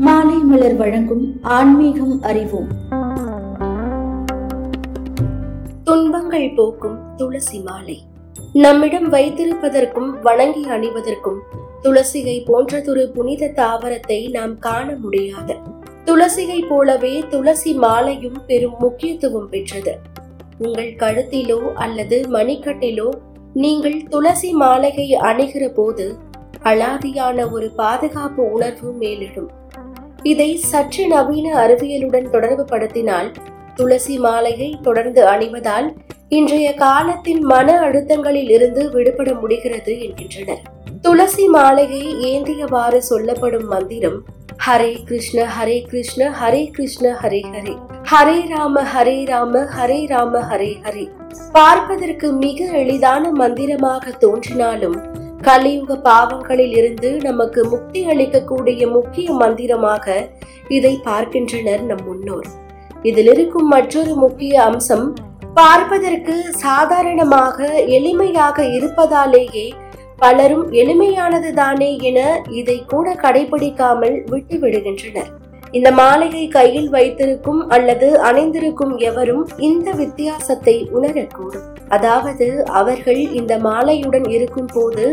மாலை மலர் வழங்கும் ஆன்மீகம் அறிவோம். துன்பங்கள் போக்கும் துளசி மாலை. நம்மிடம் வைத்திருப்பதற்கும் வணங்கி அணிவதற்கும் துளசிகை போன்றதொரு புனித தாவரத்தை நாம் காண முடியாது. துளசிகை போலவே துளசி மாலையும் பெரும் முக்கியத்துவம் பெற்றது. உங்கள் கழுத்திலோ அல்லது மணிக்கட்டிலோ நீங்கள் துளசி மாலையை அணிகிற போது அலாதியான ஒரு பாதுகாப்பு உணர்வு மேலிடும். இதை சற்று நவீன அறிவியலுடன் தொடர்பு படுத்தினால் துளசி மாலையை தொடர்ந்து அணிவதால் இன்றைய காலத்தின் மன அழுத்தங்களில் இருந்து விடுபட முடிகிறது என்கின்றனர். துளசி மாலையை ஏந்தியவாறு சொல்லப்படும் மந்திரம் ஹரே கிருஷ்ண ஹரே கிருஷ்ண ஹரே கிருஷ்ண ஹரே ஹரே. ஹரே ராம ஹரே ராம ஹரே ராம ஹரே ஹரே. பார்ப்பதற்கு மிக எளிதான மந்திரமாக தோன்றினாலும் கலியுக பாவங்களில் இருந்து நமக்கு முக்தி அளிக்கக்கூடிய முக்கிய மந்திரமாக இதை பார்க்கின்றனர் நம் முன்னோர். இதில் இருக்கும் மற்றொரு முக்கிய அம்சம் பார்ப்பதற்கு சாதாரணமாக எளிமையாக இருப்பதாலேயே பலரும் எளிமையானது தானே என இதை கூட கடைபிடிக்காமல் விட்டு விடுகின்றனர் இந்த மாலையை கையில் வைத்திருக்கும் அல்லது அணிந்திருக்கும் எவரும் இந்த வித்தியாசத்தை உணரக்கூடும். அதாவது அவர்கள் இந்த மாலையுடன் இருக்கும் போது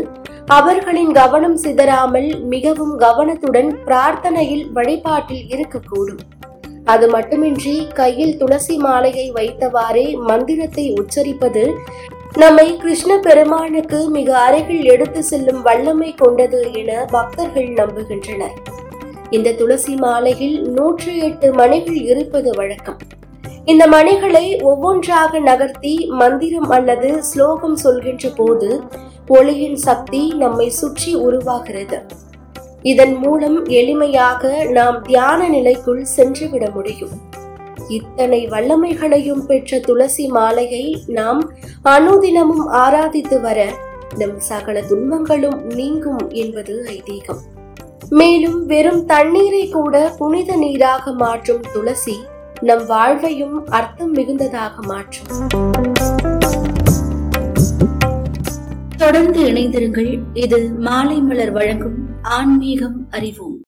அவர்களின் கவனம் சிதறாமல் மிகவும் கவனத்துடன் பிரார்த்தனையில் வழிபாட்டில் இருக்கக்கூடும். அது மட்டுமின்றி கையில் துளசி மாலையை வைத்தவாறே மந்திரத்தை உச்சரிப்பது நம்மை கிருஷ்ண பெருமானுக்கு மிக அருகில் எடுத்து செல்லும் வல்லமை கொண்டது என பக்தர்கள் நம்புகின்றனர். இந்த துளசி மாலையில் நூற்றி எட்டு மணிகள் இருப்பது வழக்கம். இந்த மணிகளை ஒவ்வொன்றாக நகர்த்தி மந்திரம் அல்லது ஸ்லோகம் சொல்கின்ற போது ஒளியின் சக்தி நம்மை சுற்றி உருவாகிறது. இதன் மூலம் எளிமையாக நாம் தியான நிலைக்குள் சென்றுவிட முடியும். இத்தனை வல்லமைகளையும் பெற்ற துளசி மாலையை நாம் அனுதினமும் ஆராதித்து வர நம் சகல துன்பங்களும் நீங்கும் என்பது ஐதீகம். மேலும் வெறும் தண்ணீரை கூட புனித நீராக மாற்றும் துளசி நம் வாழ்வையும் அர்த்தம் மிகுந்ததாக மாற்றும். தொடர்ந்து இணைந்திருங்கள். இது மாலை மலர் வழங்கும் ஆன்மீகம் அறிவோம்.